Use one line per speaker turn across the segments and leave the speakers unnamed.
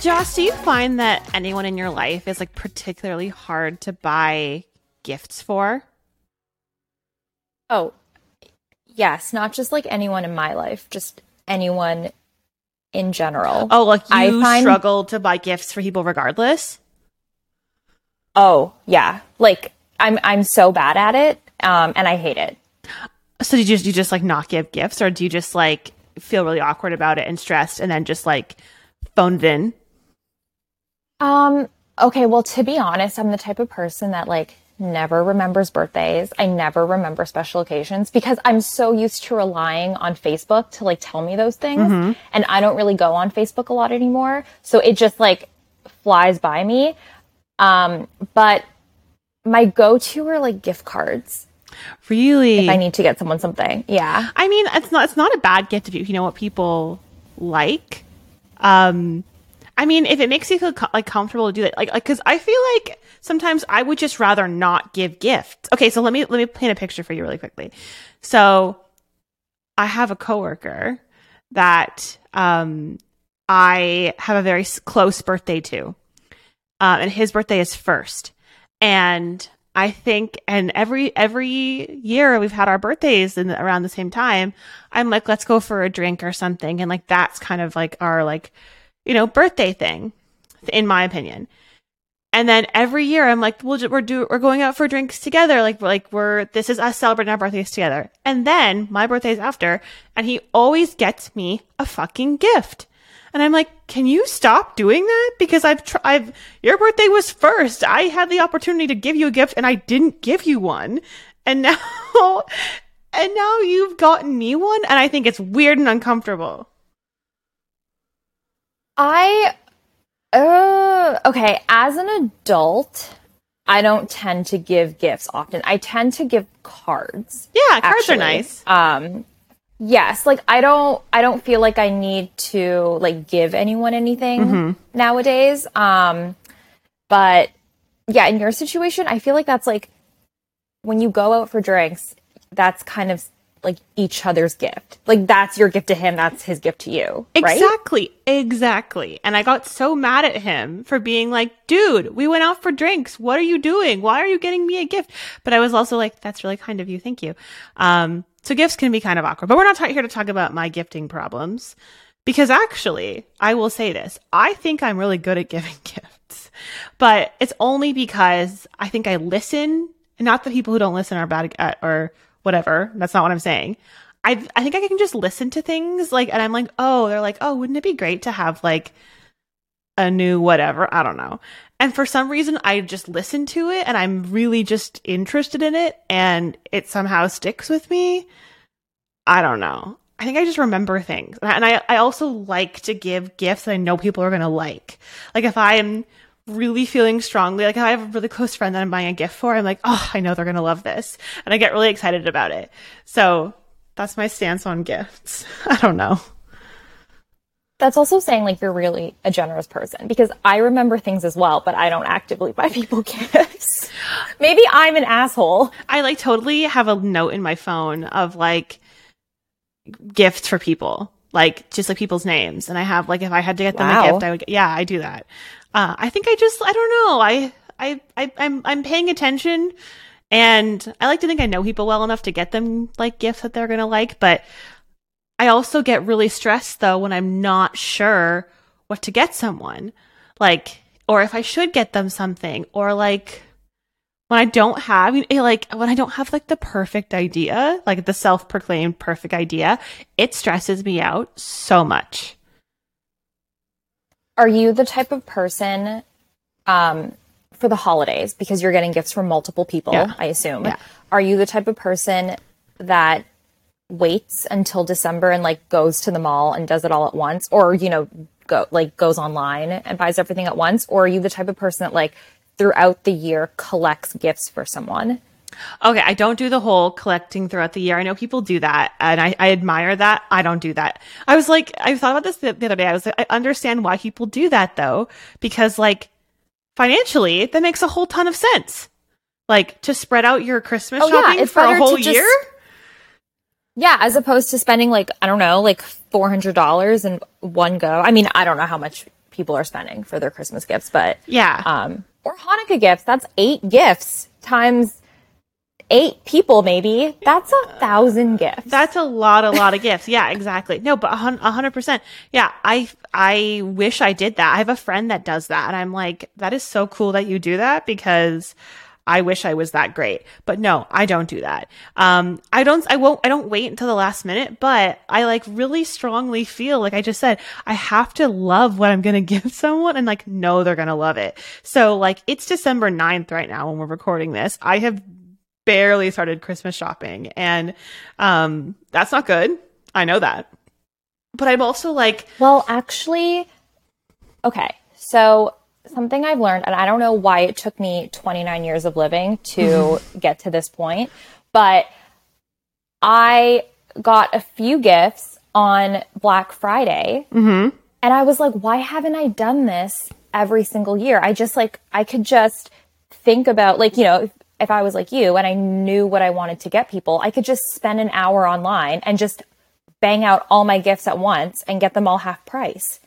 Joss, do you find that anyone in your life is like particularly hard to buy gifts for?
Oh, yes, not just like anyone in my life, just anyone in general.
Oh, like you
I find-
struggle to buy gifts for people regardless?
Oh, yeah. Like I'm I'm so bad at it, um, and I hate it.
So do you just you just like not give gifts or do you just like feel really awkward about it and stressed and then just like phone it in?
Um, okay, well, to be honest, I'm the type of person that like never remembers birthdays. I never remember special occasions because I'm so used to relying on Facebook to like tell me those things. And I don't really go on Facebook a lot anymore. So it just like flies by me. Um, but my go-to are like gift cards
Really?
if I need to get someone something. Yeah.
I mean, it's not it's not a bad gift if you, you know what people like. Um, I mean, if it makes you feel co- like comfortable to do that, like, like, because I feel like sometimes I would just rather not give gifts. Okay, so let me let me paint a picture for you really quickly. So, I have a coworker that um I have a very close birthday to, uh, and his birthday is first, and I think, and every every year we've had our birthdays in around the same time. I'm like, let's go for a drink or something, and like that's kind of like our like, you know, birthday thing, in my opinion. And then every year I'm like, we'll ju- we're do we're going out for drinks together, like like we're this is us celebrating our birthdays together. And then my birthday's after, and he always gets me a fucking gift. And I'm like, can you stop doing that? Because I've, tr- I've, your birthday was first. I had the opportunity to give you a gift and I didn't give you one. And now, and now you've gotten me one. And I think it's weird and uncomfortable.
I uh okay, as an adult, I don't tend to give gifts often. I tend to give cards.
Yeah, cards are nice.
Um yes, like I don't I don't feel like I need to like give anyone anything
Mm-hmm.
nowadays. Um but yeah, in your situation, I feel like that's like when you go out for drinks, that's kind of like each other's gift. Like that's your gift to him, that's his gift to you, right?
Exactly, exactly. And I got so mad at him for being like, dude, we went out for drinks. What are you doing? Why are you getting me a gift? But I was also like, that's really kind of you. Thank you. Um, so gifts can be kind of awkward, but we're not here to talk about my gifting problems because actually, I will say this. I think I'm really good at giving gifts, but it's only because I think I listen. And not that people who don't listen are bad at, or whatever. That's not what I'm saying. I I think I can just listen to things like, and I'm like, oh, they're like, oh, wouldn't it be great to have like a new whatever? I don't know. And for some reason, I just listen to it, and I'm really just interested in it, and it somehow sticks with me. I don't know. I think I just remember things, and I I also like to give gifts that I know people are gonna like. Like if I am really feeling strongly, like I have a really close friend that I'm buying a gift for, I'm like, oh, I know they're gonna love this, and I get really excited about it. So that's my stance on gifts. I don't know.
That's also saying like you're really a generous person because I remember things as well, but I don't actively buy people gifts. Maybe I'm an asshole.
I like totally have a note in my phone of like gifts for people, like just like people's names, and I have like if I had to get them a gift, I would. Yeah, I do that. Uh, I think I just I don't know. I I I I'm I'm paying attention, and I like to think I know people well enough to get them like gifts that they're gonna like, but I also get really stressed though when I'm not sure what to get someone, like or if I should get them something, or like when I don't have like when I don't have like the perfect idea, like the self-proclaimed perfect idea, it stresses me out so much.
Are you the type of person um for the holidays because you're getting gifts from multiple people,
Yeah.
I assume.
Yeah.
Are you the type of person that waits until December and like goes to the mall and does it all at once or you know go like goes online and buys everything at once or are you the type of person that like throughout the year collects gifts for someone?
Okay, I don't do the whole collecting throughout the year. I know people do that, and I, I admire that. I don't do that. I was like, I thought about this the, the other day. I was like, I understand why people do that though, because like financially, that makes a whole ton of sense. Like to spread out your Christmas
Oh, yeah,
shopping
it's
for a whole
just-
year.
Yeah, as opposed to spending like I don't know, like four hundred dollars in one go. I mean, I don't know how much people are spending for their Christmas gifts, but
Yeah.
um, or Hanukkah gifts. That's eight gifts times eight people, maybe. That's a thousand gifts.
That's a lot, a lot of gifts. Yeah, exactly. No, but a hundred percent. Yeah, I, I wish I did that. I have a friend that does that, and I'm like, that is so cool that you do that because I wish I was that great. But no, I don't do that. Um, I don't, I won't, I don't wait until the last minute, but I like really strongly feel like I just said, I have to love what I'm going to give someone and like know they're going to love it. So like it's December 9th right now when we're recording this. I have barely started Christmas shopping and um that's not good. I know that. But I'm also like
Well, actually, okay. So something I've learned, and I don't know why it took me 29 years of living to get to this point, but I got a few gifts on Black Friday. And I was like, why haven't I done this every single year? I just like, I could just think about, like, you know, if, I was like you and I knew what I wanted to get people, I could just spend an hour online and just bang out all my gifts at once and get them all half price.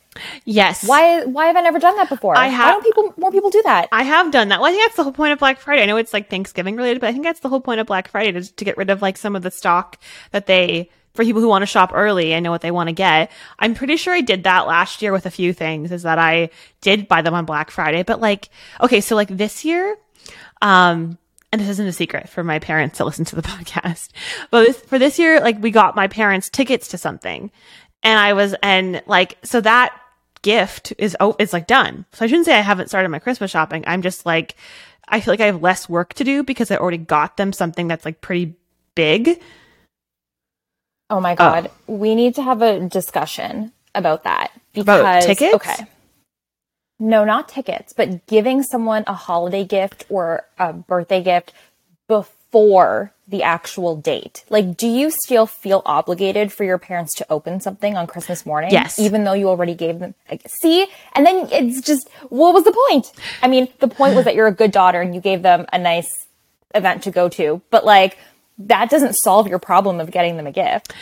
yes.
Why why have I never done that before?
I have, why
don't people more people do that?
I have done that. Well, I think that's the whole point of Black Friday. I know it's like Thanksgiving related, but I think that's the whole point of Black Friday is to get rid of like some of the stock that they for people who want to shop early and know what they want to get. I'm pretty sure I did that last year with a few things is that I did buy them on Black Friday, but like okay, so like this year um and this isn't a secret for my parents to listen to the podcast. But this, for this year, like we got my parents tickets to something, and I was and like so that gift is oh it's like done. So I shouldn't say I haven't started my Christmas shopping. I'm just like I feel like I have less work to do because I already got them something that's like pretty big.
Oh my oh. god, we need to have a discussion about that
About
because
tickets?
okay. No, not tickets, but giving someone a holiday gift or a birthday gift before the actual date. Like, do you still feel obligated for your parents to open something on Christmas morning?
Yes.
Even though you already gave them, like, see? And then it's just, what was the point? I mean, the point was that you're a good daughter and you gave them a nice event to go to, but like, that doesn't solve your problem of getting them a gift.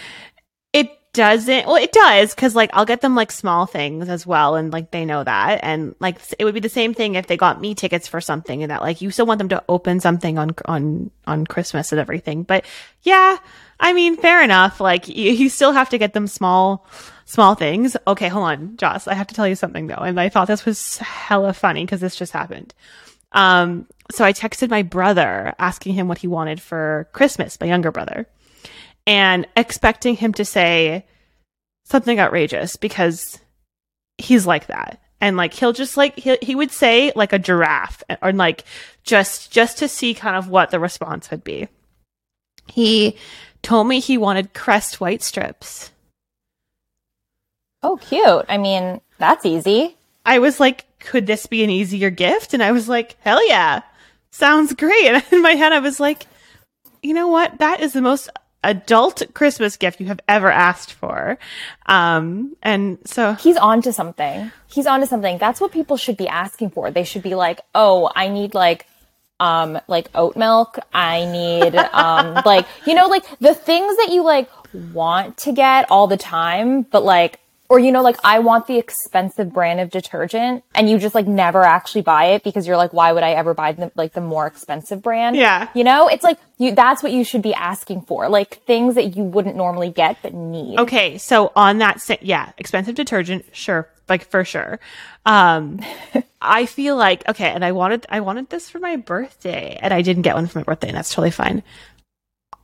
Doesn't. Well, it does because like I'll get them like small things as well, and like they know that, and like it would be the same thing if they got me tickets for something, and that like you still want them to open something on on on Christmas and everything. But yeah, I mean, fair enough. Like you, you still have to get them small small things. Okay, hold on, Joss. I have to tell you something though, and I thought this was hella funny because this just happened. Um, so I texted my brother asking him what he wanted for Christmas, my younger brother and expecting him to say something outrageous because he's like that. And like he'll just like he, he would say like a giraffe or like just just to see kind of what the response would be. He told me he wanted crest white strips.
Oh, cute. I mean, that's easy.
i was like could this be an easier gift? And i was like hell yeah. Sounds great. And in my head i was like you know what? That is the most adult christmas gift you have ever asked for um and so
He's on to something. He's on to something. That's what people should be asking for. They should be like, oh, I need like, um, like oat milk. I need, um, like, you know, like the things that you like want to get all the time, but like, or you know, like I want the expensive brand of detergent and you just like never actually buy it because you're like, why would I ever buy the, like the more expensive brand?
Yeah.
You know, it's like you, that's what you should be asking for. Like things that you wouldn't normally get but need.
Okay, so on that, yeah, expensive detergent, sure, like for sure. Um, I feel like okay, and I wanted I wanted this for my birthday, and I didn't get one for my birthday, and that's totally fine.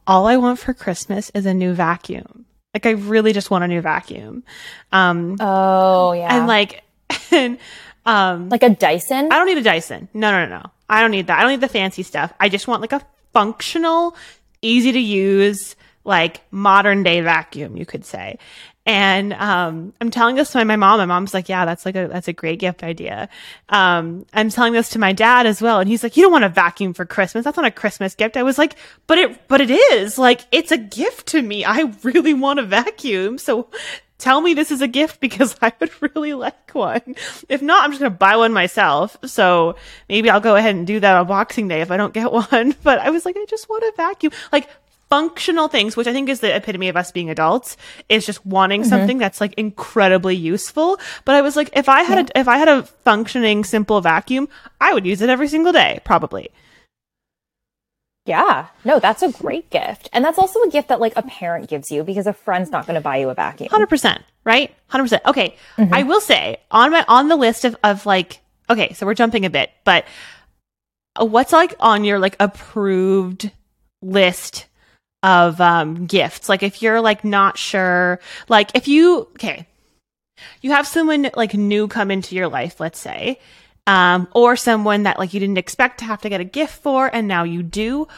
All I want for Christmas is a new vacuum. Like I really just want a new vacuum. Um,
Oh, yeah.
and like, and um,
like a Dyson.
I don't need a Dyson. No, no, no, no. I don't need that. I don't need the fancy stuff. I just want like a functional, easy to use, like modern day vacuum, you could say. And um, I'm telling this to my, mom. My mom's like, "Yeah, that's like a that's a great gift idea." Um, I'm telling this to my dad as well, and he's like, "You don't want a vacuum for Christmas? That's not a Christmas gift." I was like, "But it, but it is. Like, it's a gift to me. I really want a vacuum. So tell me this is a gift because I would really like one. If not, I'm just going to buy one myself. So maybe I'll go ahead and do that on Boxing Day if I don't get one. But I was like, I just want a vacuum. Like functional things, which I think is the epitome of us being adults, is just wanting something that's like incredibly useful. But I was like, if I had a if I had a functioning simple vacuum, I would use it every single day, probably.
Yeah. No, that's a great gift. And that's also a gift that like a parent gives you because a friend's not going to buy you a vacuum.
Hundred percent, right? Hundred percent. Okay, I will say on my on the list of of like, okay, so we're jumping a bit, but uh, what's like on your like approved list of um gifts? Like if you're like not sure, like if you okay, you have someone like new come into your life, let's say, um, or someone that like you didn't expect to have to get a gift for, and now you do.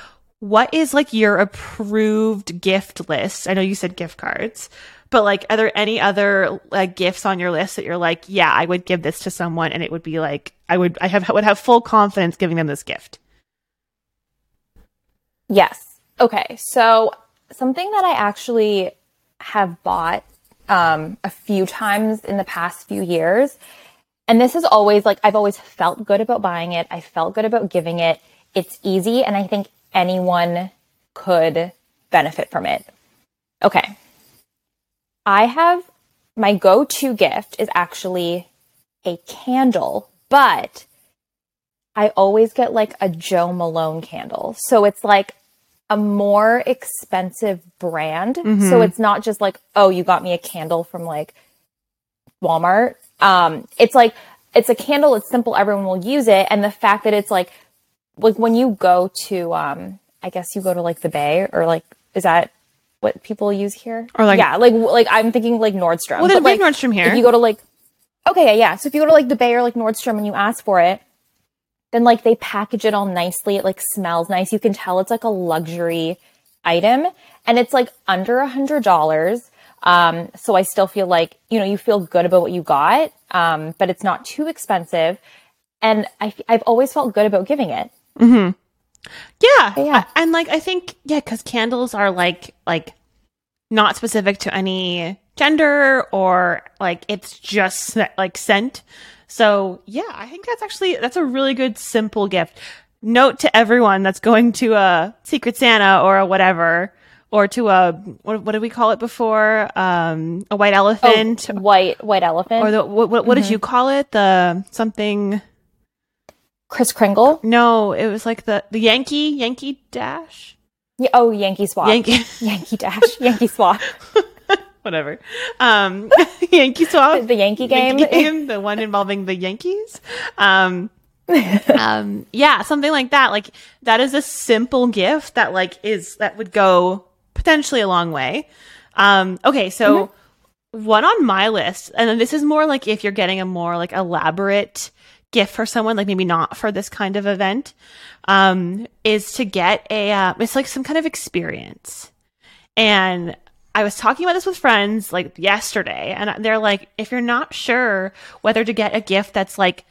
What is like your approved gift list? I know you said gift cards, but like, are there any other like gifts on your list that you're like, yeah, I would give this to someone, and it would be like, I would, I have would have full confidence giving them this gift.
Yes. Okay. So something that I actually have bought um, a few times in the past few years, and this is always like I've always felt good about buying it. I felt good about giving it. It's easy, and I think anyone could benefit from it. Okay. I have my go to gift is actually a candle, but I always get like a Jo Malone candle. So it's like a more expensive brand. So it's not just like, oh, you got me a candle from like Walmart. Um, it's like, it's a candle. It's simple. Everyone will use it. And the fact that it's like, like when you go to, um, I guess you go to like the Bay or like, is that what people use here?
Or, like-
yeah, like, like I'm thinking like Nordstrom.
Well, there's
like,
big Nordstrom here.
If you go to like, okay, yeah, yeah. So if you go to like the Bay or like Nordstrom and you ask for it, then like they package it all nicely. It like smells nice. You can tell it's like a luxury item and it's like under a hundred dollars. Um, so I still feel like, you know, you feel good about what you got. Um, but it's not too expensive. And I, I've always felt good about giving it.
Yeah.
Yeah.
I- and like I think yeah, cuz candles are like like not specific to any gender or like it's just like scent. So, yeah, I think that's actually that's a really good simple gift. Note to everyone that's going to a Secret Santa or a whatever or to a what, what did we call it before? Um a white elephant
White, white elephant
or the what what, what did you call it? The something
Kris Kringle.
No, it was like the the Yankee Yankee Dash.
Yeah, oh, Yankee swap.
Yankee
Yankee dash. Yankee swap.
whatever. Um, Yankee swap.
The Yankee game.
Yankee game, the one involving the Yankees. Um, um, yeah, something like that. Like that is a simple gift that like is that would go potentially a long way. Um, okay, so one on my list, and then this is more like if you're getting a more like elaborate gift for someone, like maybe not for this kind of event, um, is to get a uh, it's like some kind of experience. And I was talking about this with friends like yesterday, and they're like, if you're not sure whether to get a gift that's like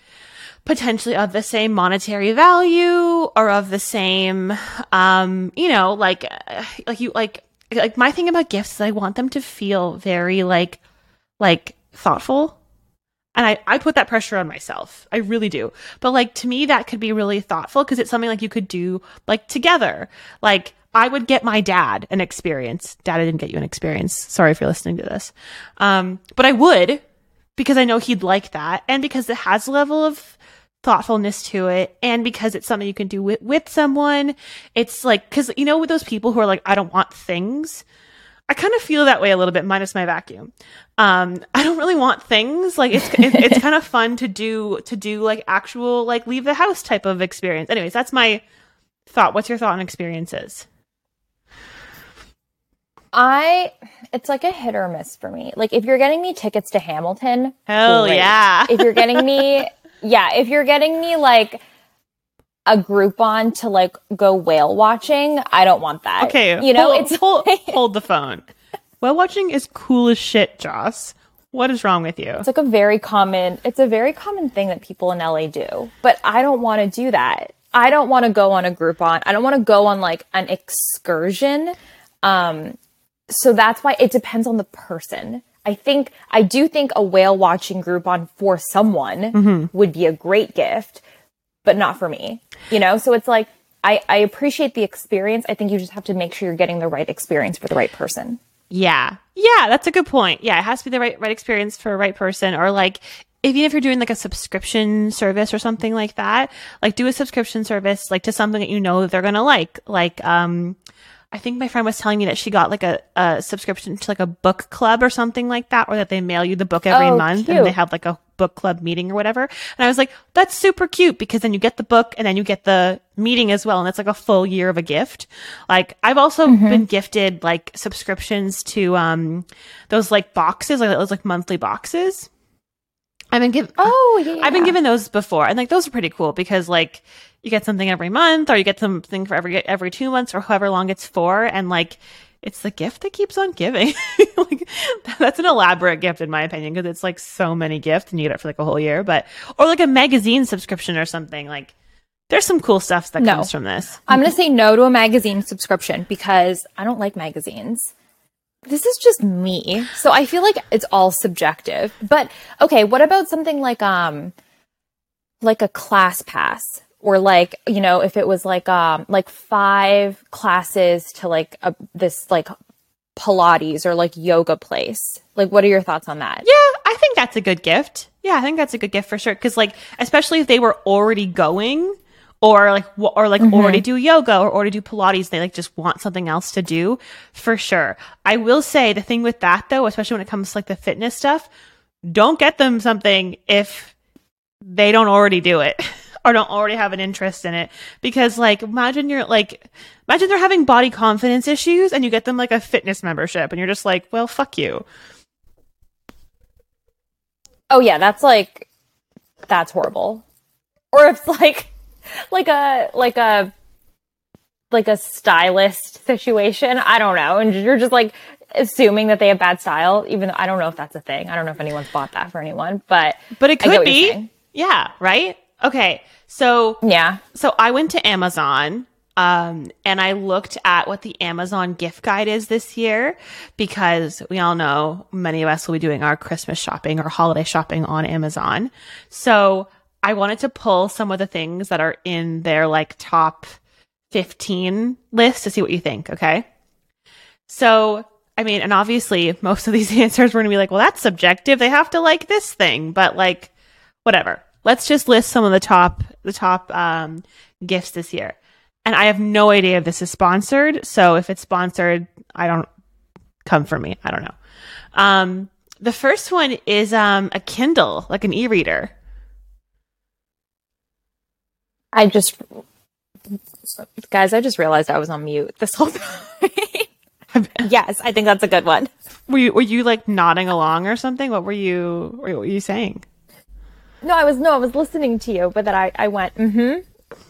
potentially of the same monetary value or of the same, um, you know, like, uh, like you, like, like my thing about gifts is I want them to feel very like, like thoughtful. And I, I put that pressure on myself. I really do. But like to me, that could be really thoughtful because it's something like you could do like together. Like I would get my dad an experience. Dad, I didn't get you an experience. Sorry if you're listening to this. Um, but I would because I know he'd like that and because it has a level of thoughtfulness to it and because it's something you can do with, with someone. It's like, cause you know, with those people who are like, I don't want things. I kind of feel that way a little bit, minus my vacuum. Um, I don't really want things. Like it's it, it's kind of fun to do to do like actual like leave the house type of experience. Anyways, that's my thought. What's your thought on experiences?
I, it's like a hit or miss for me. Like if you're getting me tickets to Hamilton,
Hell
great.
yeah!
if you're getting me, yeah, if you're getting me like a Groupon to like go whale watching, I don't want that.
Okay,
you know,
hold,
it's
hold, hold the phone. Whale watching is cool as shit, Joss. What is wrong with you?
it's like a very common, it's a very common thing that people in LA do, but I don't want to do that. I don't want to go on a Groupon. I don't want to go on like an excursion. Um, so that's why it depends on the person. I think I do think a whale watching Groupon for someone would be a great gift, but not for me. You know, so it's like I, I appreciate the experience. I think you just have to make sure you're getting the right experience for the right person.
Yeah. Yeah, that's a good point. Yeah, it has to be the right right experience for a right person or like even if you're doing like a subscription service or something like that, like do a subscription service like to something that you know that they're going to like. Like um I think my friend was telling me that she got like a, a subscription to like a book club or something like that, or that they mail you the book every
Oh,
month
cute.
and they have like a book club meeting or whatever. And I was like, that's super cute because then you get the book and then you get the meeting as well. And it's like a full year of a gift. Like I've also
Mm-hmm.
been gifted like subscriptions to, um, those like boxes, like those like monthly boxes. I've been given,
Oh, yeah.
I've been given those before, and like those are pretty cool because like you get something every month, or you get something for every every two months, or however long it's for, and like it's the gift that keeps on giving. like that's an elaborate gift in my opinion because it's like so many gifts, and you get it for like a whole year. But or like a magazine subscription or something. Like there's some cool stuff that
No.
comes from this.
I'm going to say no to a magazine subscription because I don't like magazines. This is just me. So I feel like it's all subjective. But okay, what about something like um like a class pass or like, you know, if it was like um like 5 classes to like a, this like pilates or like yoga place. Like what are your thoughts on that?
Yeah, I think that's a good gift. Yeah, I think that's a good gift for sure. Because like, especially if they were already going, or like, w- or like mm-hmm. already do yoga or already do Pilates, they like just want something else to do. For sure. I will say the thing with that though, especially when it comes to like the fitness stuff, don't get them something if they don't already do it or don't already have an interest in it because like imagine you're like imagine they're having body confidence issues and you get them like a fitness membership and you're just like well fuck you
Oh yeah, that's like that's horrible. Or if it's like like a like a like a stylist situation, I don't know, and you're just like assuming that they have bad style, even though I don't know if that's a thing. I don't know if anyone's bought that for anyone, but
But it could be. Yeah, right? Okay. So
yeah.
so I went to Amazon um and I looked at what the Amazon gift guide is this year because we all know many of us will be doing our Christmas shopping or holiday shopping on Amazon. So I wanted to pull some of the things that are in their like top 15 list to see what you think, okay? So, I mean, and obviously most of these answers were going to be like, well, that's subjective. They have to like this thing, but like whatever. Let's just list some of the top the top um, gifts this year. And I have no idea if this is sponsored. So if it's sponsored, I don't come for me. I don't know. Um, the first one is um, a Kindle, like an e-reader.
I just guys, I just realized I was on mute this whole time. yes, I think that's a good one.
Were you were you like nodding along or something? What were you what were you saying?
No, I was no, I was listening to you, but then I, I went, mm-hmm.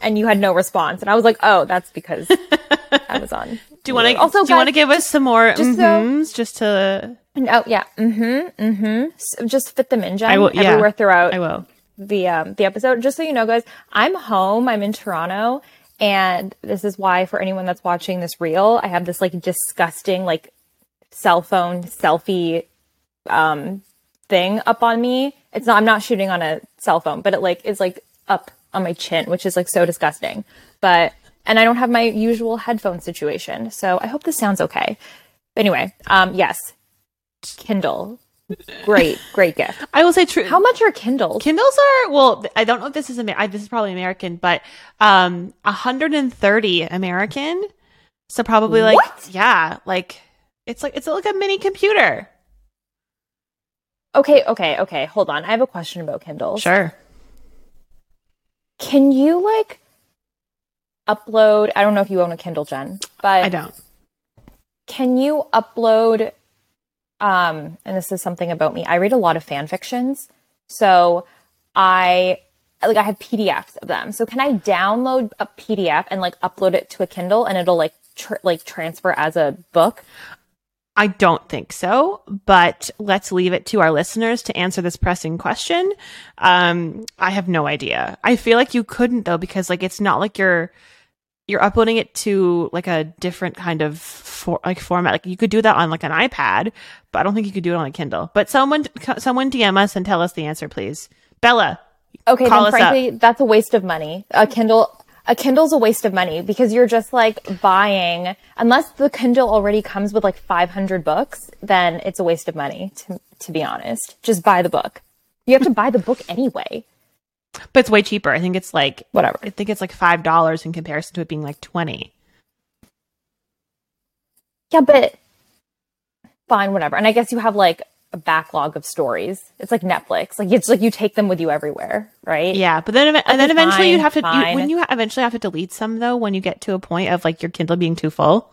And you had no response. And I was like, oh, that's because I was on.
Do you want to
Also,
do you want to give us some more
just so-
mhm-s just to
Oh yeah, mm-hmm, mm-hmm. So just fit them in, Jen,
I will- yeah,
everywhere throughout
I will.
The um, the episode. Just so you know, guys, I'm home. I'm in Toronto, and this is why for anyone that's watching this reel, I have this like disgusting like cell phone selfie um thing up on me. It's not. I'm not shooting on a cell phone, but it like is like up on my chin, which is like so disgusting. But and I don't have my usual headphone situation, so I hope this sounds okay. Anyway, um, yes, Kindle, great, great gift.
I will say true.
How much are Kindles?
Kindles are well. I don't know if this is Amer- I, this is probably American, but um, 130 American. So probably like
What?
yeah, like it's like it's like a mini computer.
Okay, okay, okay. Hold on. I have a question about Kindles.
Sure.
Can you like upload? I don't know if you own a Kindle, Jen, but
I don't.
can you upload? Um, and this is something about me. I read a lot of fan fictions, so I like I have PDFs of them. So can I download a PDF and like upload it to a Kindle, and it'll like tr- like transfer as a book?
I don't think so, but let's leave it to our listeners to answer this pressing question. Um, I have no idea. I feel like you couldn't though, because like it's not like you're you're uploading it to like a different kind of for, like format. Like you could do that on like an iPad, but I don't think you could do it on a Kindle. But someone someone DM us and tell us the answer, please. Bella,
Okay,
Call
then
us up.
that's a waste of money. A Kindle. a Kindle's a waste of money because you're just like buying, unless the Kindle already comes with like 500 books, then it's a waste of money, to, to be honest. Just buy the book. You have to buy the book anyway.
But it's way cheaper. I think it's like
Whatever.
I think it's like five dollars in comparison to it being like twenty.
Yeah, but fine, whatever. And I guess you have like a backlog of stories. It's like Netflix. Like it's like you take them with you everywhere, right?
Yeah, but then ev- and then eventually you'd have to you, when you eventually have to delete some though when you get to a point of like your Kindle being too full.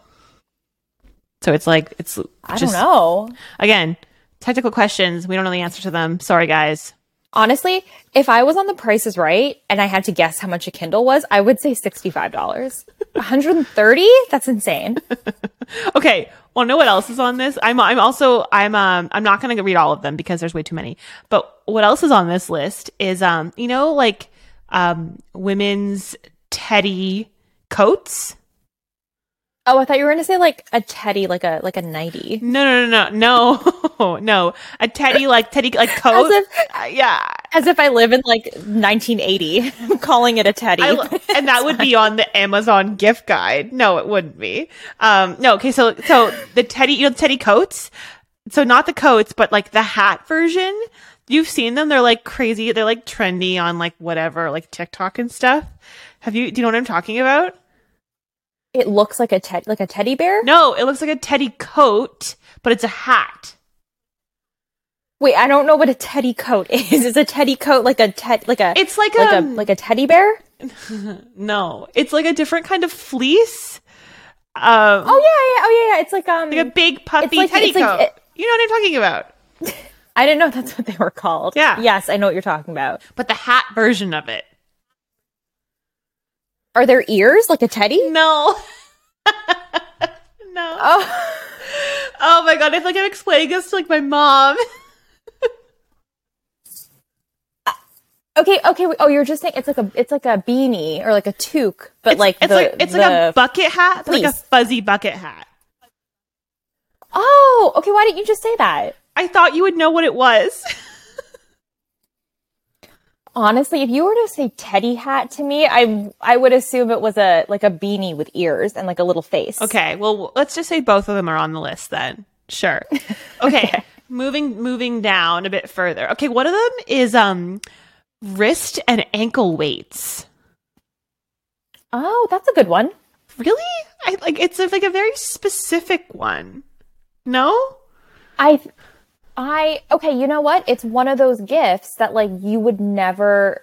So it's like it's
I
just
don't know.
again technical questions. We don't know the answer to them. Sorry, guys.
Honestly, if I was on the prices right and I had to guess how much a Kindle was, I would say $65. 130? That's insane.
Okay. Well, know what else is on this? I'm I'm also I'm um I'm not to read all of them because there's way too many. But what else is on this list is um you know like um women's teddy coats.
Oh, I thought you were going to say like a teddy, like a like a nighty.
No, no, no, no, no, no. A teddy like teddy like coat.
As if-
Uh, yeah,
As if I live in like 1980. I'm calling it a teddy.
I and that would be on the Amazon gift guide. No, it wouldn't be. Um, no, okay, so so the teddy, you know, the teddy coats. So not the coats, but like the hat version. You've seen them; they're like crazy. They're like trendy on like whatever, like TikTok and stuff. Have you? Do you know what I'm talking about?
It looks like a ted like a teddy bear.
No, it looks like a teddy coat, but it's a hat.
Wait, I don't know what a teddy coat is. Is a teddy coat like a ted like a
It's like,
like a
um,
like a teddy bear?
no, it's like a different kind of fleece. Um,
Oh yeah, yeah, oh yeah, yeah. It's like um
like a big puffy
like-
teddy
it's like-
coat.
it-
you know what I'm talking about?
I didn't know that's what they were called.
Yeah.
Yes, I know what you're talking about.
But the hat version of it.
Are there ears like a teddy?
No. no.
Oh.
Oh my god, I feel like I'm explaining this to like my mom.
Uh, okay, okay. Oh, you're just saying it's like a it's like a beanie or like a toque, but
It's
like
it's
the,
like it's like a bucket hat, like a fuzzy bucket hat.
Oh, okay. Why didn't you just say that?
I thought you would know what it was.
Honestly, if you were to say teddy hat to me, I I would assume it was a like a beanie with ears and like a little face.
okay, well let's just say both of them are on the list then. Sure. Okay. moving moving down a bit further. Okay, one of them is um wrist and ankle weights.
Oh, that's a good one.
Really? I like it's a, like a very specific one. No?
I I okay, you know what? It's one of those gifts that like you would never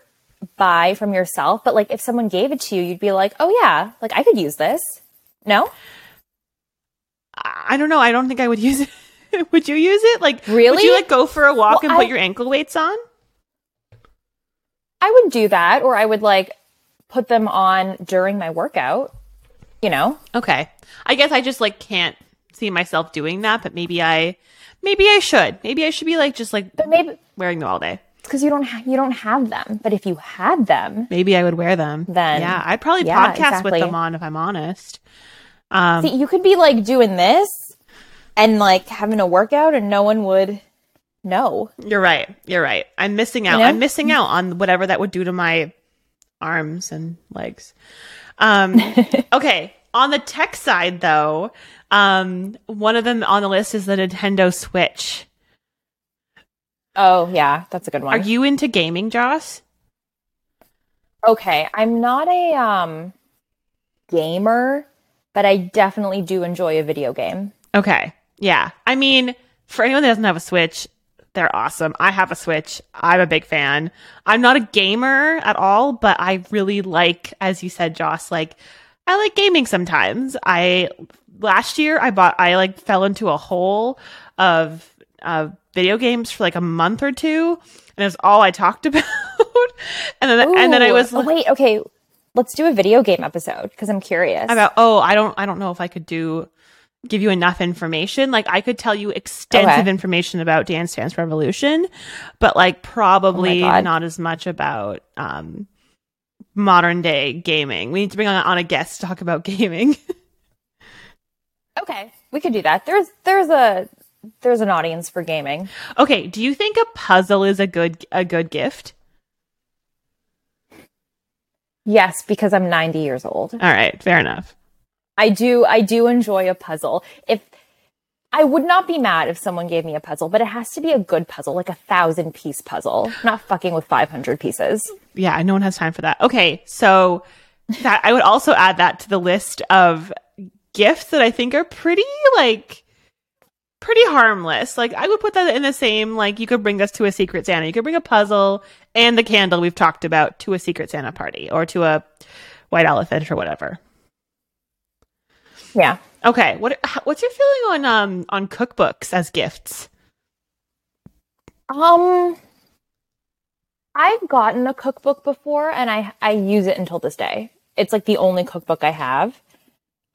buy from yourself, but like if someone gave it to you, you'd be like, "Oh yeah, like I could use this." No?
I don't know. I don't think I would use it. would you use it? Like,
really?
Would you like go for a walk
Well,
and put
I-
your ankle weights on?
I would do that or I would like put them on during my workout, you know?
Okay. I guess I just like can't see myself doing that, but maybe I, maybe I should. Maybe I should be like just like
But maybe
wearing them all day.
It's because you don't ha- you don't have them. But if you had them,
Maybe I would wear them.
Then-
yeah, I'd probably
yeah,
podcast with them on if I'm honest. Um,
see, you could be like doing this and like having a workout, and no one would know.
you're right. You're right. I'm missing out.
know?
I'm missing out on whatever that would do to my arms and legs. Um, okay. On the tech side, though, um, one of them on the list is the Nintendo Switch.
Oh yeah, that's a good one.
Are you into gaming, Joss?
Okay, I'm not a um gamer, but I definitely do enjoy a video game.
Okay. Yeah. I mean, for anyone that doesn't have a Switch, they're awesome. I have a Switch. I'm a big fan. I'm not a gamer at all, but I really like, as you said, Joss, like, I like gaming sometimes. I, last year, I bought, I like fell into a hole of, uh, video games for like a month or two, and it's all I talked about. and then, and then I
Ooh,
was
oh, wait, okay. Let's do a video game episode because I'm curious.
about oh i don't i don't know if i could do give you enough information like i could tell you extensive
Okay.
information about dance dance revolution but like probably
Oh
not as much about um modern day gaming we need to bring on, on a guest to talk about gaming
okay, we could do that. There's there's a there's an audience for gaming.
okay do you think a puzzle is a good a good gift
Yes, because I'm 90 years old.
All right, fair enough.
I do I do enjoy a puzzle. If I would not be mad if someone gave me a puzzle, but it has to be a good puzzle, like a thousand piece puzzle. I'm not fucking with 500 pieces.
Yeah, no one has time for that. Okay, so that I would also add that to the list of gifts that I think are pretty like pretty harmless. Like I would put that in the same like you could bring us to a secret Santa. You could bring a puzzle and the candle we've talked about to a secret Santa party or to a white elephant or whatever.
Yeah.
Okay, what what's your feeling on um on cookbooks as gifts?
Um I've gotten a cookbook before and I I use it until this day. It's like the only cookbook I have.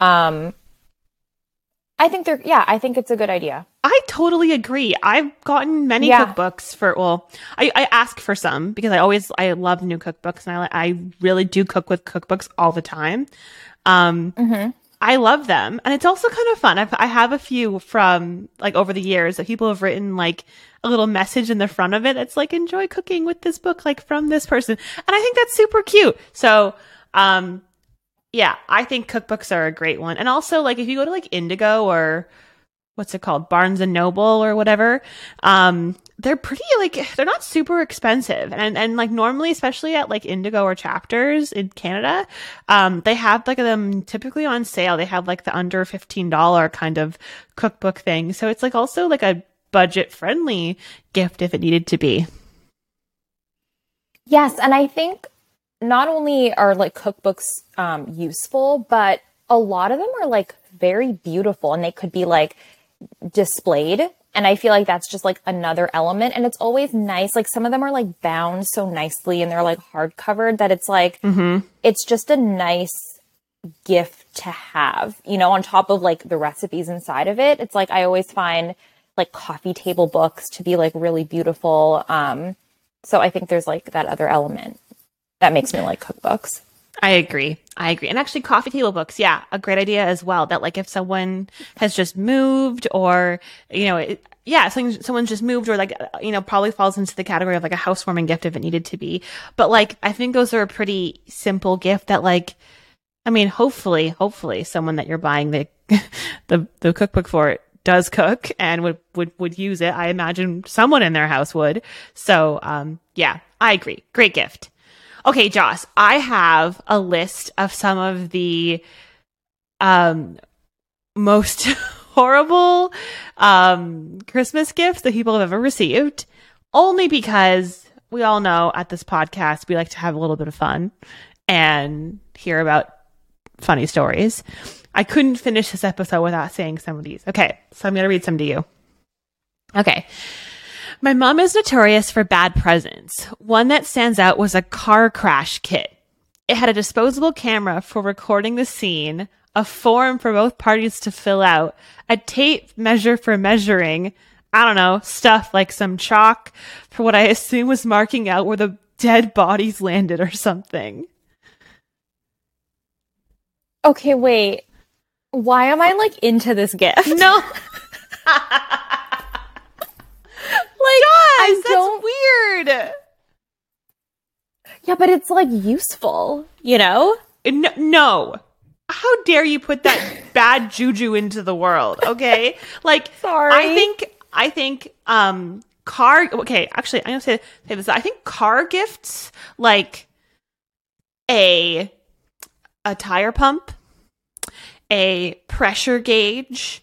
Um I think they're yeah, I think it's a good idea.
I totally agree. I've gotten many
Yeah.
cookbooks for well, I, I ask for some because I always I love new cookbooks and I I really do cook with cookbooks all the time. Um,
Mhm.
I love them, and it's also kind of fun. I've, I have a few from like over the years that people have written like a little message in the front of it. It's like enjoy cooking with this book, like from this person, and I think that's super cute. So, um, yeah, I think cookbooks are a great one, and also like if you go to like Indigo or what's it called barnes and noble or whatever um they're pretty like they're not super expensive. And and like normally especially at like indigo or chapters in canada um they have like them typically on sale. They have like the under $15 kind of cookbook thing. So it's like also like a budget friendly gift if it needed to be.
Yes, and I think not only are like cookbooks um, useful, but a lot of them are like very beautiful and they could be like displayed. And I feel like that's just like another element. And it's always nice. Like some of them are like bound so nicely and they're like hard covered that it's like, mm-hmm. it's just a nice gift to have, you know, on top of like the recipes inside of it. It's like I always find like coffee table books to be like really beautiful. Um, so I think there's like that other element that makes me like cookbooks.
I agree. I agree. And actually coffee table books, yeah, a great idea as well. That like if someone has just moved or, you know, it, yeah, someone's just moved or like, uh, you know, probably falls into the category of like a housewarming gift if it needed to be. But like, I think those are a pretty simple gift that like, I mean, hopefully, hopefully someone that you're buying the, the, the cookbook for does cook and would, would, would use it. I imagine someone in their house would. So, um, yeah, I agree. Great gift. Okay, Joss, I have a list of some of the um most horrible um Christmas gifts that people have ever received only because we all know at this podcast we like to have a little bit of fun and hear about funny stories. I couldn't finish this episode without saying some of these. Okay, so I'm going to read some to you. Okay. My mom is notorious for bad presents. One that stands out was a car crash kit. It had a disposable camera for recording the scene, a form for both parties to fill out, a tape measure for measuring, I don't know, stuff like some chalk for what I assume was marking out where the dead bodies landed or something.
Okay, wait. Why am I like into this gift?
No.
I
That's
don't.
weird.
Yeah, but it's like useful, you know?
No, no. How dare you put that bad juju into the world? Okay, like
Sorry.
I think I think um car. Okay, actually, I'm gonna say, say this. I think car gifts like a a tire pump, a pressure gauge,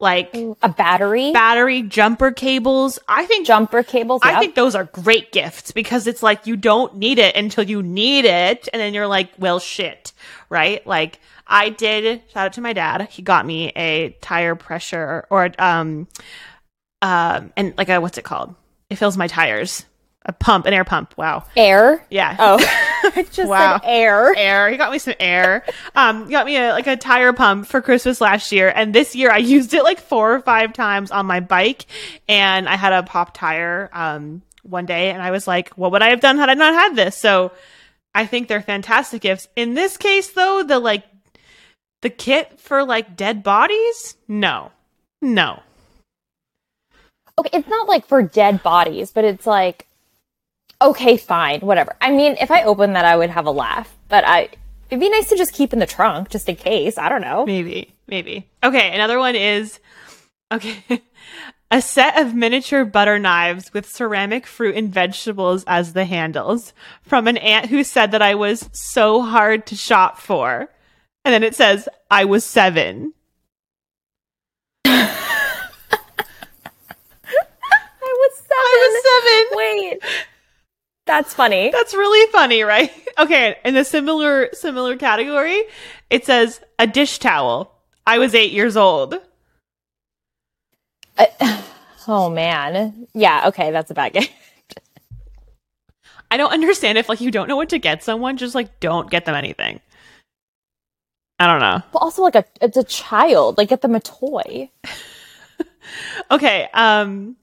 like
A battery,
battery jumper cables. I think
jumper cables.
I
yep.
think those are great gifts because it's like you don't need it until you need it, and then you're like, well, shit, right? Like I did. Shout out to my dad. He got me a tire pressure or um um and like a what's it called? It fills my tires. A pump, an air pump. Wow.
air.
Yeah.
Oh, I just
Wow.
air.
air. He got me some air. Um, he got me a, like a tire pump for Christmas last year, and this year I used it like four or five times on my bike, and I had a pop tire um one day, and I was like, what would I have done had I not had this? So I think they're fantastic gifts. In this case, though, the like the kit for like dead bodies, no, no.
Okay, it's not like for dead bodies, but it's like, okay, fine, whatever. I mean, if I opened that, I would have a laugh. but I it'd be nice to just keep in the trunk just in case. I don't know.
Maybe, maybe. Okay, another one is okay. A set of miniature butter knives with ceramic fruit and vegetables as the handles from an aunt who said that I was so hard to shop for. And then it says, I was seven.
I was seven.
I was seven.
Wait. That's funny.
That's really funny, right? Okay, in a similar similar category, it says a dish towel. I was eight years old.
oh man. Yeah, okay, that's a bad game.
I don't understand if like you don't know what to get someone, just like don't get them anything. I don't know.
But also like a it's a child. Like get them a toy.
okay, um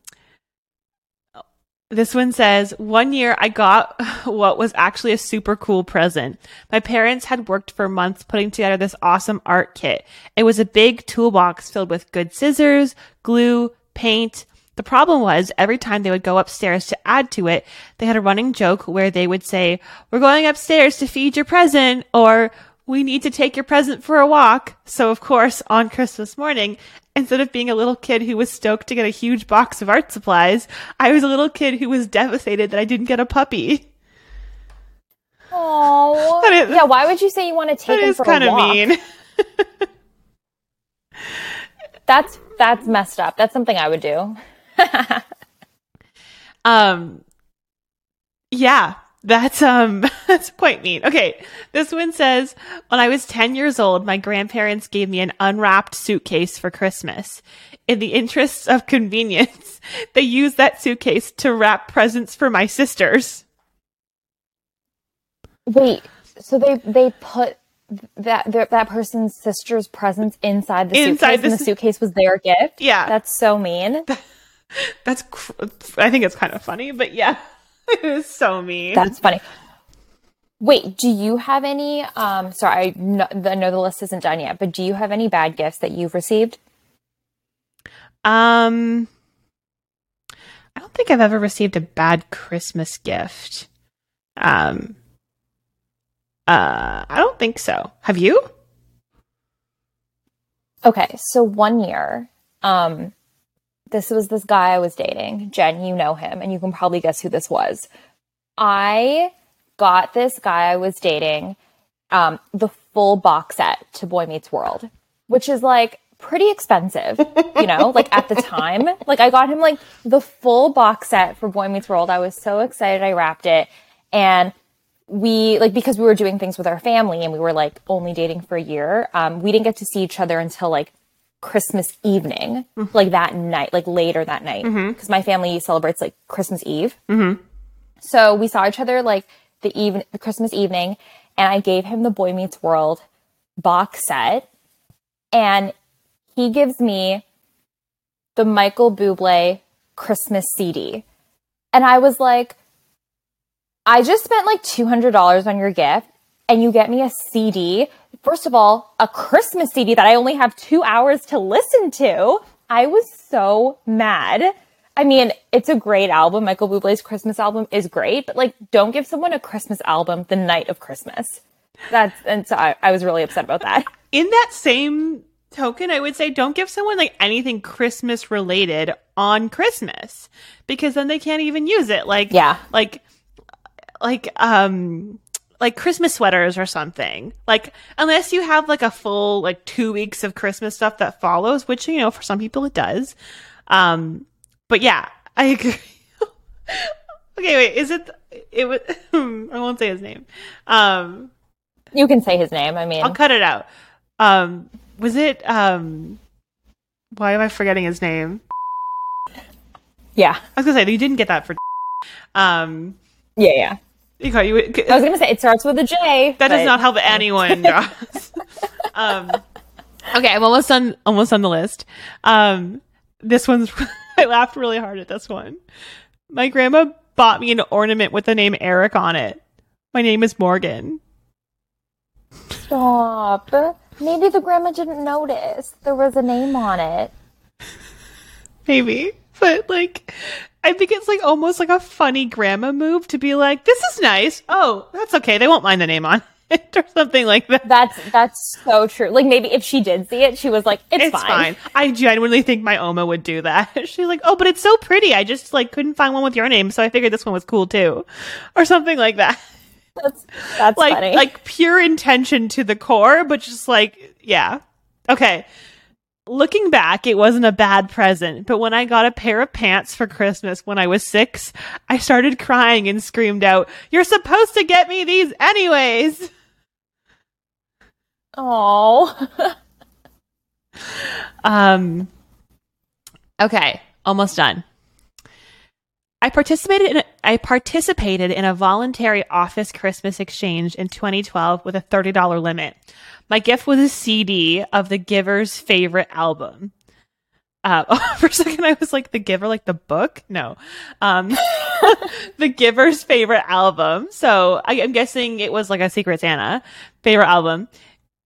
this one says, one year I got what was actually a super cool present. My parents had worked for months putting together this awesome art kit. It was a big toolbox filled with good scissors, glue, paint. The problem was every time they would go upstairs to add to it, they had a running joke where they would say, we're going upstairs to feed your present or we need to take your present for a walk. So of course, on Christmas morning, instead of being a little kid who was stoked to get a huge box of art supplies, I was a little kid who was devastated that I didn't get a puppy.
Oh, yeah. Why would you say you want to take him for a walk? That is kind of mean. that's that's messed up. That's something I would do.
um, yeah, that's um that's quite mean. Okay, this one says when I was 10 years old, my grandparents gave me an unwrapped suitcase for Christmas. In the interests of convenience, they used that suitcase to wrap presents for my sisters.
Wait, so they they put that that person's sister's presents inside the inside suitcase, the, and the suitcase was their gift.
Yeah,
that's so mean.
that's I think it's kind of funny, but yeah. it was so mean.
That's funny. Wait, do you have any? Um, sorry, I know, I know the list isn't done yet, but do you have any bad gifts that you've received?
Um, I don't think I've ever received a bad Christmas gift. Um, uh, I don't think so. Have you?
Okay, so one year, um, this was this guy I was dating. Jen, you know him, and you can probably guess who this was. I got this guy I was dating um, the full box set to Boy Meets World, which is like pretty expensive, you know, like at the time. Like I got him like the full box set for Boy Meets World. I was so excited. I wrapped it. And we like because we were doing things with our family and we were like only dating for a year. Um, we didn't get to see each other until like Christmas evening, mm-hmm. like that night, like later that night, because mm-hmm. my family celebrates like Christmas Eve.
Mm-hmm.
So we saw each other like the even the Christmas evening, and I gave him the Boy Meets World box set, and he gives me the Michael Bublé Christmas CD, and I was like, I just spent like two hundred dollars on your gift, and you get me a CD first of all, a Christmas CD that I only have two hours to listen to. I was so mad. I mean, it's a great album. Michael Bublé's Christmas album is great, but like, don't give someone a Christmas album the night of Christmas. That's, and so I, I was really upset about that.
In that same token, I would say don't give someone like anything Christmas related on Christmas because then they can't even use it. Like,
yeah,
like, like, um, like Christmas sweaters or something. Like unless you have like a full like 2 weeks of Christmas stuff that follows, which you know for some people it does. Um but yeah, I agree. okay, wait, is it it was I won't say his name. Um
you can say his name. I mean,
I'll cut it out. Um was it um why am I forgetting his name?
Yeah.
I was going to say you didn't get that for um
yeah, yeah.
Got you.
I was gonna say it starts with a J.
That but... does not help anyone. um, okay, I'm almost on almost on the list. Um, this one's. I laughed really hard at this one. My grandma bought me an ornament with the name Eric on it. My name is Morgan.
Stop. Maybe the grandma didn't notice there was a name on it.
Maybe, but like I think it's like almost like a funny grandma move to be like, this is nice. Oh, that's okay. They won't mind the name on it, or something like that.
That's that's so true. Like maybe if she did see it, she was like, "It's,
It's
fine.
fine. I genuinely think my Oma would do that. She's like, "Oh, but it's so pretty. I just like couldn't find one with your name, so I figured this one was cool too," or something like that.
That's that's
like
funny.
like pure intention to the core, but just like yeah. Okay. Looking back, it wasn't a bad present, but when I got a pair of pants for Christmas when I was six, I started crying and screamed out, You're supposed to get me these anyways!
oh,
Um, okay, almost done. I participated in a, I participated in a voluntary office Christmas exchange in 2012 with a $30 limit. My gift was a CD of The Giver's favorite album. Uh, oh, for a second, I was like, The Giver, like the book? No. Um, the Giver's favorite album. So I, I'm guessing it was like a Secret Santa favorite album.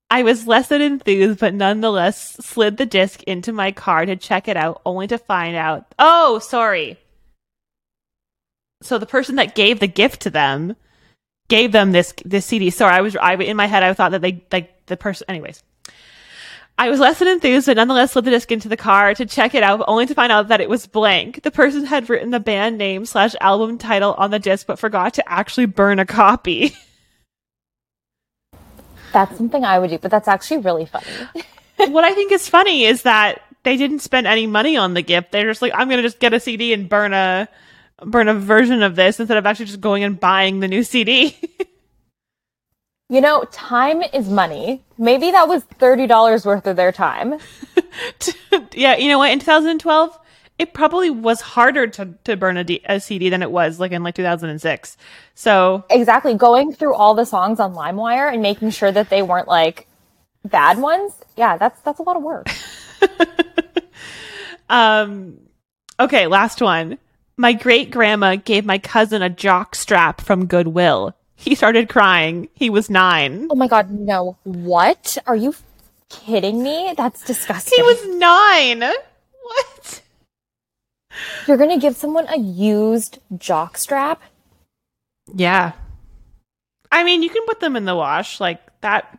I was less than enthused, but nonetheless slid the disc into my car to check it out, only to find out. Oh, sorry. So the person that gave the gift to them gave them this this CD. Sorry, I was I in my head I thought that they like the person. Anyways, I was less than enthused, but nonetheless slid the disc into the car to check it out, only to find out that it was blank. The person had written the band name slash album title on the disc, but forgot to actually burn a copy.
that's something I would do, but that's actually really funny.
what I think is funny is that they didn't spend any money on the gift. They're just like, I'm gonna just get a CD and burn a burn a version of this instead of actually just going and buying the new CD.
You know, time is money. Maybe that was thirty dollars worth of their time.
yeah, you know what? In 2012, it probably was harder to to burn a, D- a CD than it was like in like 2006. So
Exactly. Going through all the songs on LimeWire and making sure that they weren't like bad ones. Yeah, that's that's a lot of work.
Um, okay, last one. My great grandma gave my cousin a jock strap from Goodwill. He started crying. He was nine.
Oh my god, no. What? Are you kidding me? That's disgusting.
He was nine. What?
You're gonna give someone a used jock strap?
Yeah. I mean, you can put them in the wash like that.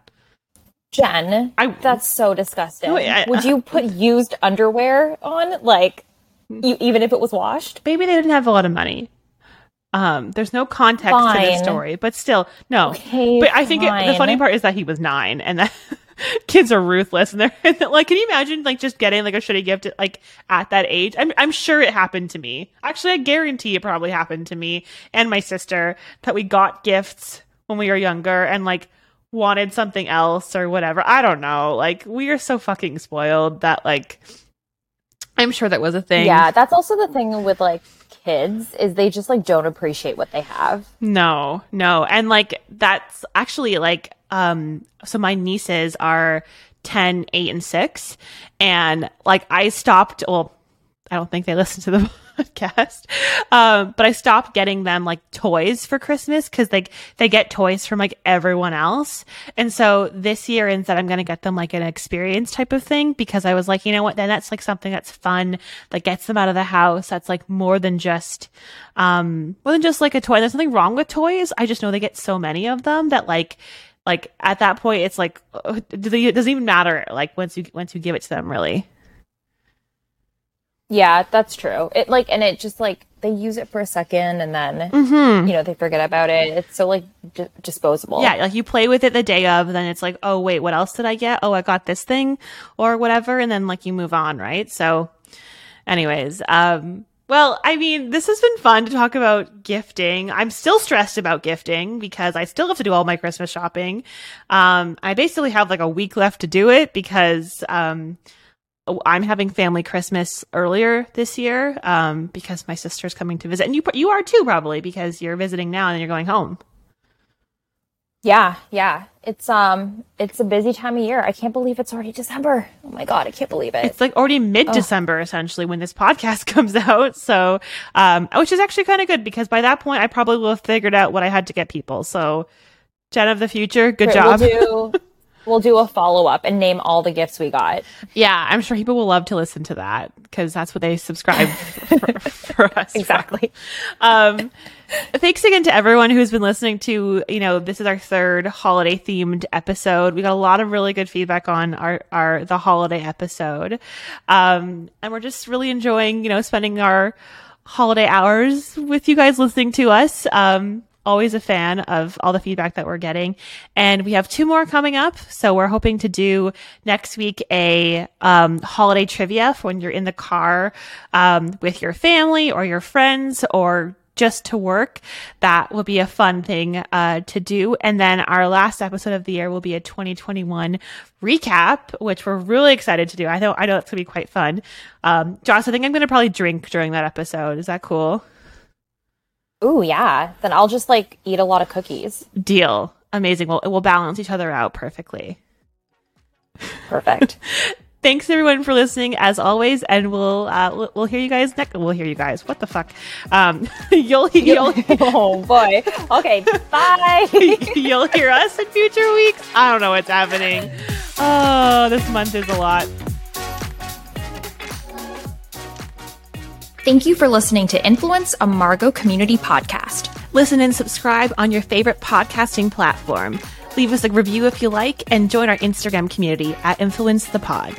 Jen,
I-
that's so disgusting.
I-
Would you put used underwear on, like, you, even if it was washed?
Maybe they didn't have a lot of money. Um, there's no context to this
Fine.
story, but still, no.
Okay,
but I think it, the funny part is that he was nine, and that kids are ruthless, and they're like, can you imagine like just getting like a shitty gift at, like at that age? I'm I'm sure it happened to me. Actually, I guarantee it probably happened to me and my sister that we got gifts when we were younger and like wanted something else or whatever. I don't know. Like we are so fucking spoiled that like I'm sure that was a thing.
Yeah, that's also the thing with like kids is they just like don't appreciate what they have.
No, no. And like that's actually like um so my nieces are 10, 8 and 6 and like I stopped well I don't think they listen to the podcast. Um but I stopped getting them like toys for Christmas cuz like they get toys from like everyone else. And so this year instead I'm going to get them like an experience type of thing because I was like, you know what, then that's like something that's fun that gets them out of the house. That's like more than just um more than just like a toy. There's nothing wrong with toys. I just know they get so many of them that like like at that point it's like uh, it doesn't even matter like once you once you give it to them really.
Yeah, that's true. It like and it just like they use it for a second and then
Mhm.
you know they forget about it. It's so like d- disposable.
Yeah, like you play with it the day of, then it's like, oh wait, what else did I get? Oh, I got this thing or whatever, and then like you move on, right? So, anyways, um, well, I mean, this has been fun to talk about gifting. I'm still stressed about gifting because I still have to do all my Christmas shopping. Um, I basically have like a week left to do it because um, I'm having family Christmas earlier this year um, because my sister's coming to visit, and you you are too probably because you're visiting now and then you're going home.
Yeah, yeah. It's um it's a busy time of year. I can't believe it's already December. Oh my god, I can't believe it.
It's like already mid December essentially when this podcast comes out. So, um, which is actually kind of good because by that point I probably will have figured out what I had to get people. So, Jen of the future, good
Great,
job.
We'll do we'll do a follow up and name all the gifts we got.
yeah, I'm sure people will love to listen to that because that's what they subscribe for, for us.
Exactly.
Um, thanks again to everyone who's been listening to, you know, this is our third holiday themed episode. We got a lot of really good feedback on our, our, the holiday episode. Um, and we're just really enjoying, you know, spending our holiday hours with you guys listening to us. Um, always a fan of all the feedback that we're getting. And we have two more coming up. So we're hoping to do next week a um, holiday trivia for when you're in the car um, with your family or your friends or just to work. That will be a fun thing uh, to do. And then our last episode of the year will be a 2021 recap, which we're really excited to do. I know I know it's gonna be quite fun. Um, Joss, I think I'm gonna probably drink during that episode. Is that cool?
Ooh, yeah. Then I'll just like eat a lot of cookies.
Deal. Amazing. We'll we'll balance each other out perfectly.
Perfect.
Thanks everyone for listening as always, and we'll uh, we'll hear you guys next. We'll hear you guys. What the fuck? Um, you'll you'll
oh boy. Okay. Bye.
you'll hear us in future weeks. I don't know what's happening. Oh, this month is a lot.
Thank you for listening to Influence, a Margot community podcast.
Listen and subscribe on your favorite podcasting platform. Leave us a review if you like, and join our Instagram community at Influence the Pod.